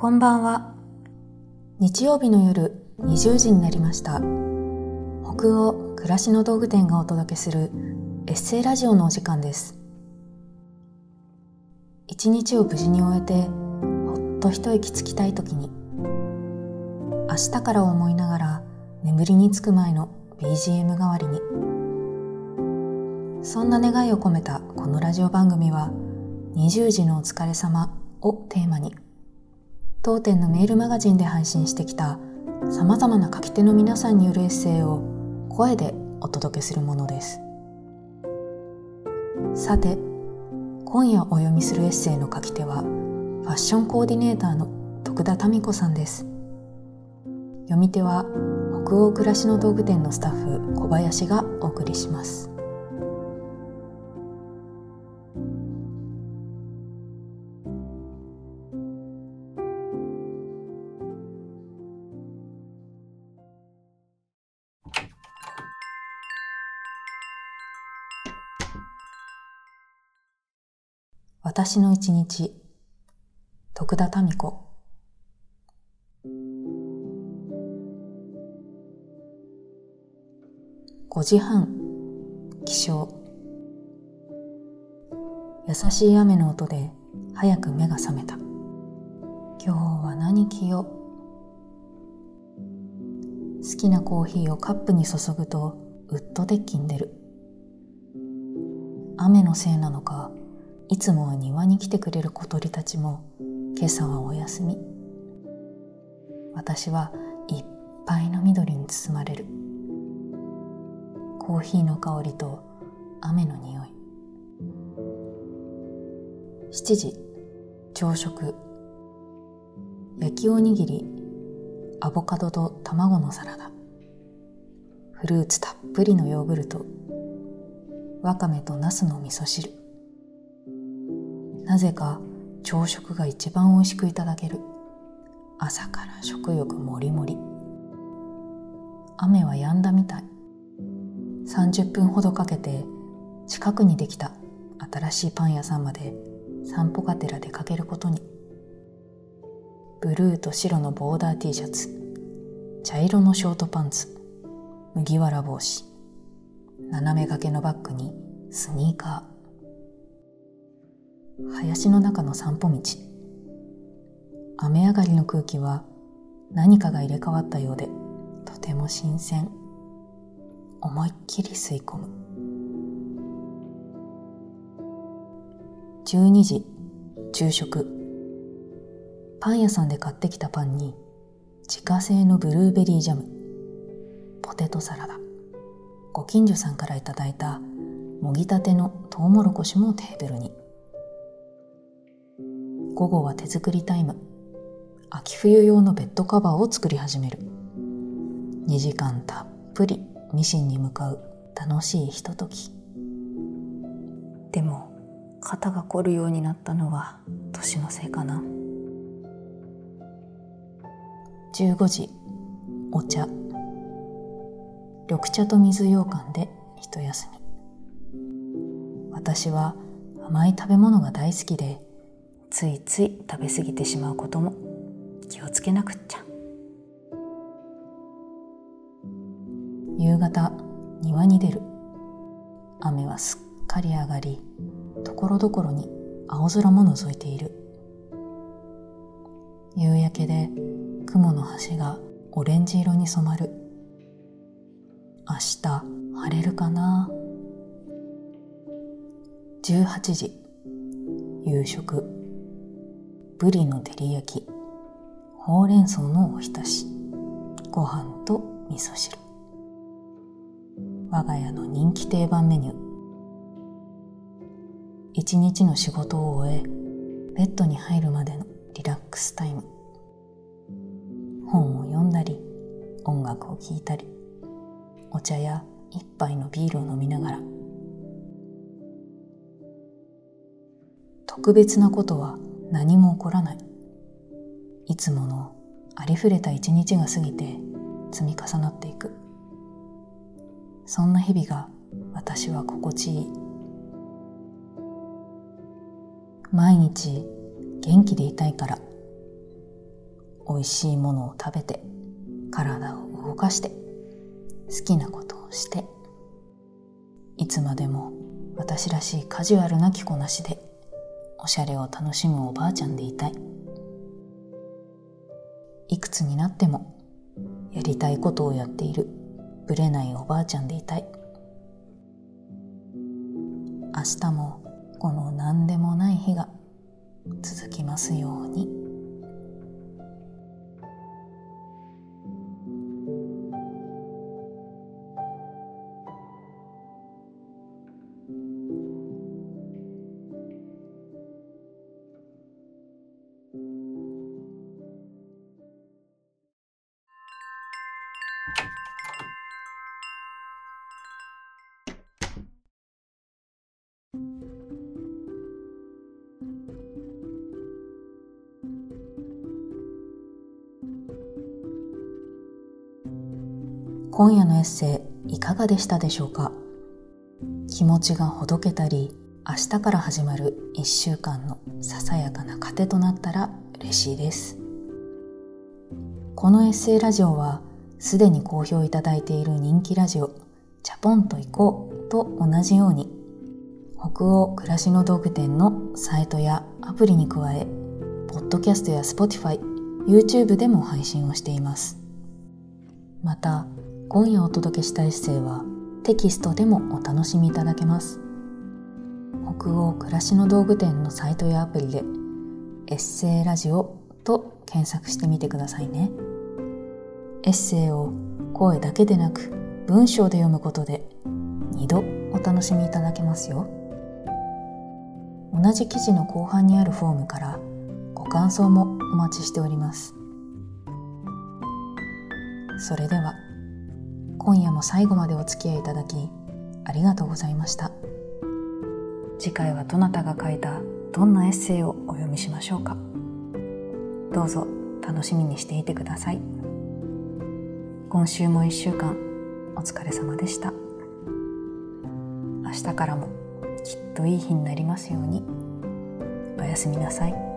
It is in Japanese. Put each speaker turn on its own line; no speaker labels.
こんばんは。日曜日の夜20時になりました。北欧暮らしの道具店がお届けするエッセイラジオのお時間です。一日を無事に終えてほっと一息つきたい時に明日から思いながら眠りにつく前の BGM 代わりにそんな願いを込めたこのラジオ番組は20時のお疲れ様をテーマに当店のメールマガジンで配信してきた様々な書き手の皆さんによるエッセイを声でお届けするものです。さて今夜お読みするエッセイの書き手はファッションコーディネーターの徳田民子さんです。読み手は北欧暮らしの道具店のスタッフ小林がお送りします。私の一日。徳田民子。5時半。起床。優しい雨の音で早く目が覚めた。今日は何着よう。好きなコーヒーをカップに注ぐとウッドデッキに出る。雨のせいなのかいつもは庭に来てくれる小鳥たちも今朝はお休み。私はいっぱいの緑に包まれる。コーヒーの香りと雨の匂い。7時朝食。焼きおにぎりアボカドと卵のサラダ。フルーツたっぷりのヨーグルト。わかめとナスの味噌汁。なぜか朝食が一番美味しくいただける。朝から食欲もりもり。雨は止んだみたい。30分ほどかけて近くにできた新しいパン屋さんまで散歩がてら出かけることに。ブルーと白のボーダー T シャツ。茶色のショートパンツ。麦わら帽子。斜め掛けのバッグにスニーカー。林の中の散歩道。雨上がりの空気は何かが入れ替わったようでとても新鮮。思いっきり吸い込む。12時昼食。パン屋さんで買ってきたパンに自家製のブルーベリージャム。ポテトサラダ。ご近所さんからいただいたもぎたてのトウモロコシもテーブルに。午後は手作りタイム。秋冬用のベッドカバーを作り始める。2時間たっぷりミシンに向かう楽しいひととき。でも肩が凝るようになったのは年のせいかな。15時お茶。緑茶と水羊羹で一休み。私は甘い食べ物が大好きでついつい食べ過ぎてしまうことも気をつけなくっちゃ。夕方庭に出る。雨はすっかり上がりところどころに青空も覗いている。夕焼けで雲の端がオレンジ色に染まる。明日晴れるかな。18時夕食。ブリの照り焼き。ほうれん草のおひたし。ご飯と味噌汁。我が家の人気定番メニュー。一日の仕事を終えベッドに入るまでのリラックスタイム。本を読んだり音楽を聴いたりお茶や一杯のビールを飲みながら。特別なことは何も起こらない。いつものありふれた一日が過ぎて積み重なっていく。そんな日々が私は心地いい。毎日元気でいたいから美味しいものを食べて体を動かして好きなことをしていつまでも私らしいカジュアルな着こなしでおしゃれを楽しむおばあちゃんでいたいいくつになってもやりたいことをやっているぶれないおばあちゃんでいたい明日もこの何でもない日が続きますように。今夜のエッセイいかがでしたでしょうか？気持ちがほどけたり明日から始まる1週間のささやかな糧となったら嬉しいです。このエッセイラジオはすでに好評いただいている人気ラジオ「チャポンと行こう」と同じように北欧暮らしの道具店のサイトやアプリに加えポッドキャストや Spotify、YouTube でも配信をしています。また今夜お届けしたエッセイはテキストでもお楽しみいただけます。北欧暮らしの道具店のサイトやアプリでエッセイラジオと検索してみてくださいね。エッセイを声だけでなく文章で読むことで2度お楽しみいただけますよ。同じ記事の後半にあるフォームからご感想もお待ちしております。それでは今夜も最後までお付き合いいただきありがとうございました。次回はどなたが書いたどんなエッセイをお読みしましょうか。どうぞ楽しみにしていてください。今週も1週間お疲れ様でした明日からもきっといい日になりますようにおやすみなさい。